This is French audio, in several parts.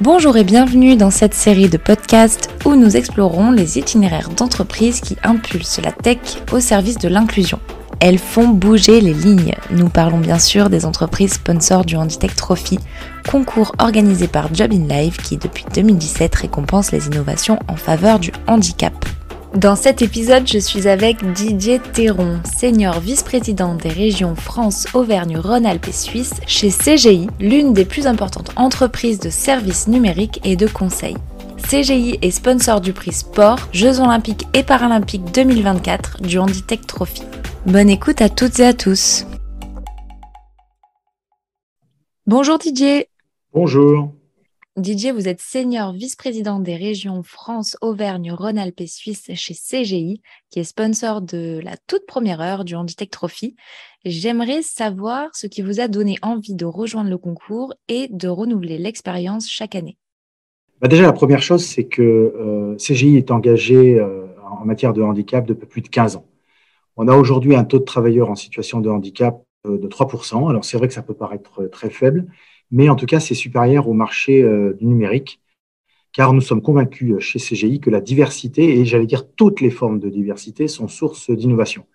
Bonjour et bienvenue dans cette série de podcasts où nous explorons les itinéraires d'entreprises qui impulsent la tech au service de l'inclusion. Elles font bouger les lignes. Nous parlons bien sûr des entreprises sponsors du Handitech Trophy, concours organisé par Job in Life qui depuis 2017 récompense les innovations en faveur du handicap. Dans cet épisode, je suis avec Didier Théron, senior vice-président des régions France, Auvergne, Rhône-Alpes et Suisse chez CGI, l'une des plus importantes entreprises de services numériques et de conseil. CGI est sponsor du prix Sport, Jeux Olympiques et Paralympiques 2024 du Handitech Trophy. Bonne écoute à toutes et à tous. Bonjour Didier. Bonjour. Didier, vous êtes senior vice-président des régions France, Auvergne, Rhône-Alpes et Suisse chez CGI, qui est sponsor de la toute première heure du Handitech Trophy. J'aimerais savoir ce qui vous a donné envie de rejoindre le concours et de renouveler l'expérience chaque année. Bah déjà, la première chose, c'est que euh, CGI est engagé euh, en matière de handicap depuis plus de 15 ans. On a aujourd'hui un taux de travailleurs en situation de handicap euh, de 3%. Alors, c'est vrai que ça peut paraître très faible, mais en tout cas, c'est supérieur au marché euh, du numérique, car nous sommes convaincus euh, chez CGI que la diversité, et j'allais dire toutes les formes de diversité, sont source d'innovation.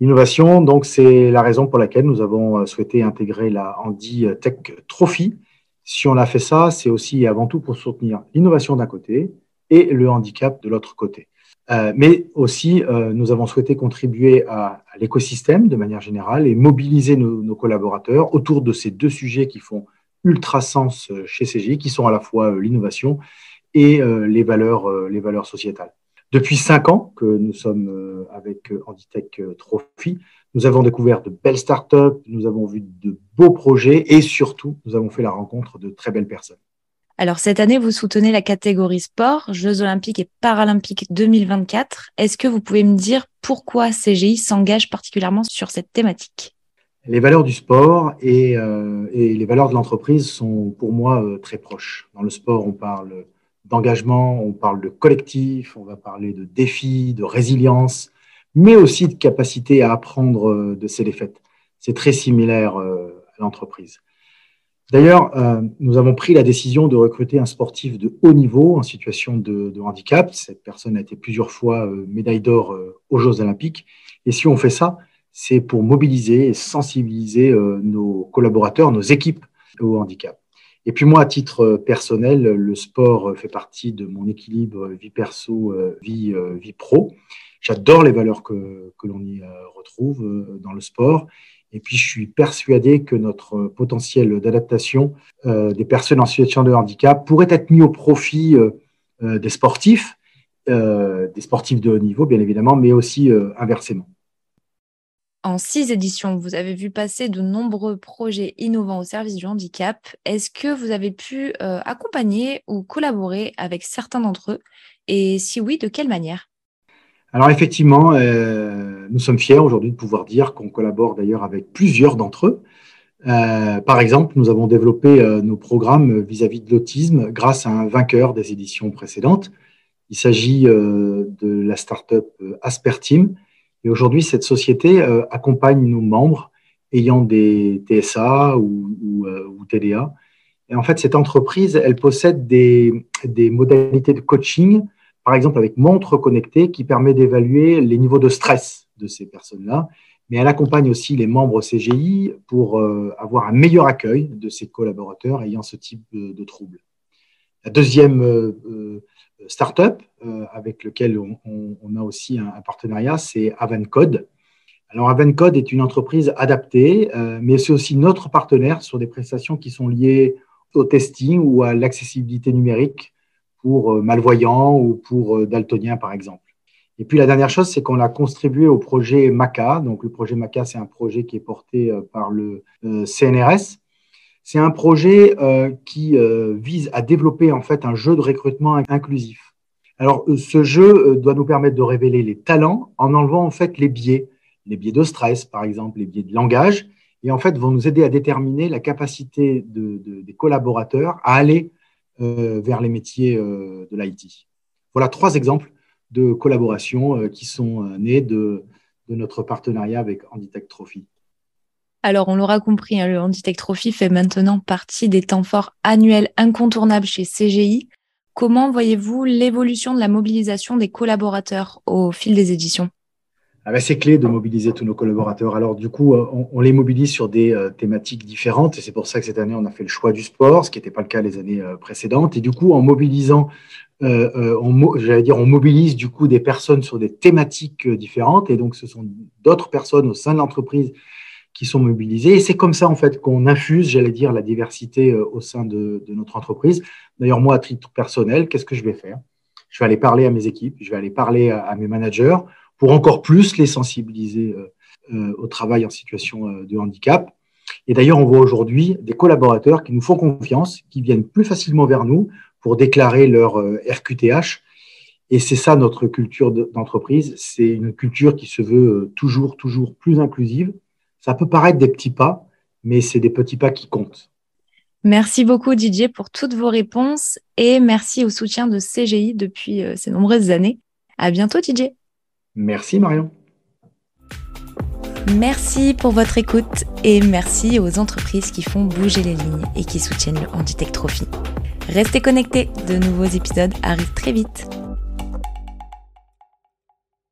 L'innovation, donc, c'est la raison pour laquelle nous avons euh, souhaité intégrer la Handy Tech Trophy. Si on a fait ça, c'est aussi et avant tout pour soutenir l'innovation d'un côté et le handicap de l'autre côté. Euh, mais aussi, euh, nous avons souhaité contribuer à, l'écosystème de manière générale et mobiliser nos, collaborateurs autour de ces deux sujets qui font ultra sens euh, chez CGI, qui sont à la fois l'innovation et les, valeurs, les valeurs sociétales. Depuis cinq ans que nous sommes avec Handitech Trophy, nous avons découvert de belles startups, nous avons vu de beaux projets et surtout, nous avons fait la rencontre de très belles personnes. Alors cette année, vous soutenez la catégorie sport, Jeux olympiques et paralympiques 2024. Est-ce que vous pouvez me dire pourquoi CGI s'engage particulièrement sur cette thématique? Les valeurs du sport et, euh, les valeurs de l'entreprise sont pour moi euh, très proches. Dans le sport, on parle d'engagement, on parle de collectif, on va parler de défis, de résilience, mais aussi de capacité à apprendre euh, de ses défaites. C'est très similaire à l'entreprise. D'ailleurs, euh, nous avons pris la décision de recruter un sportif de haut niveau en situation de, handicap. Cette personne a été plusieurs fois euh, médaille d'or euh, aux Jeux olympiques. Et si on fait ça, c'est pour mobiliser et sensibiliser nos collaborateurs, nos équipes au handicap. Et puis moi, à titre personnel, le sport fait partie de mon équilibre vie perso, vie, vie pro. J'adore les valeurs que, que l'on y retrouve dans le sport. Et puis, je suis persuadé que notre potentiel d'adaptation euh, des personnes en situation de handicap pourrait être mis au profit euh, euh, des sportifs, des sportifs de haut niveau, bien évidemment, mais aussi inversement. En six éditions, vous avez vu passer de nombreux projets innovants au service du handicap. Est-ce que vous avez pu accompagner ou collaborer avec certains d'entre eux? Et si oui, de quelle manière? Alors effectivement, euh, nous sommes fiers aujourd'hui de pouvoir dire qu'on collabore d'ailleurs avec plusieurs d'entre eux. Euh, par exemple, nous avons développé euh, nos programmes vis-à-vis de l'autisme grâce à un vainqueur des éditions précédentes. Il s'agit de la start-up Asperteam. Et aujourd'hui, cette société accompagne nos membres ayant des TSA ou, TDA. Et en fait, cette entreprise, elle possède des modalités de coaching par exemple avec montre connectée qui permet d'évaluer les niveaux de stress de ces personnes-là. Mais elle accompagne aussi les membres CGI pour euh, avoir un meilleur accueil de ses collaborateurs ayant ce type de, troubles. La deuxième euh, euh, start-up avec laquelle on, a aussi un, partenariat, c'est Avencode. Alors, Avencode est une entreprise adaptée, mais c'est aussi notre partenaire sur des prestations qui sont liées au testing ou à l'accessibilité numérique pour euh, malvoyants ou pour euh, daltoniens, par exemple. Et puis la dernière chose, c'est qu'on a contribué au projet MACA. Donc le projet MACA, c'est un projet qui est porté euh, par le CNRS. C'est un projet qui vise à développer en fait un jeu de recrutement inclusif. Alors ce jeu doit nous permettre de révéler les talents en enlevant en fait les biais, les biais de stress par exemple, les biais de langage, et en fait vont nous aider à déterminer la capacité des collaborateurs à aller vers les métiers euh, de l'IT. Voilà trois exemples de collaboration euh, qui sont de, de notre partenariat avec Handitech Trophy. Alors, on l'aura compris, hein, le Handitech Trophy fait maintenant partie des temps forts annuels incontournables chez CGI. Comment voyez-vous l'évolution de la mobilisation des collaborateurs au fil des éditions? Ah c'est clé de mobiliser tous nos collaborateurs. Alors du coup, euh, on, les mobilise sur des euh, thématiques différentes et c'est pour ça que cette année, on a fait le choix du sport, ce qui n'était pas le cas les années euh, précédentes. Et du coup, en mobilisant, j'allais dire, on mobilise du coup des personnes sur des thématiques différentes et donc ce sont d'autres personnes au sein de l'entreprise qui sont mobilisées. Et c'est comme ça en fait qu'on infuse, j'allais dire, la diversité au sein de, de notre entreprise. D'ailleurs, moi, à titre personnel, qu'est-ce que je vais faire? Je vais aller parler à mes équipes, je vais aller parler à mes managers pour encore plus les sensibiliser euh, euh, au travail en situation euh, de handicap. Et d'ailleurs, on voit aujourd'hui des collaborateurs qui nous font confiance, qui viennent plus facilement vers nous pour déclarer leur RQTH. Et c'est ça notre culture d'entreprise. C'est une culture qui se veut toujours, toujours plus inclusive. Ça peut paraître des petits pas, mais c'est des petits pas qui comptent. Merci beaucoup Didier pour toutes vos réponses et merci au soutien de CGI depuis ces nombreuses années. À bientôt Didier. Merci Marion. Merci pour votre écoute et merci aux entreprises qui font bouger les lignes et qui soutiennent le Handitech Trophy. Restez connectés, de nouveaux épisodes arrivent très vite.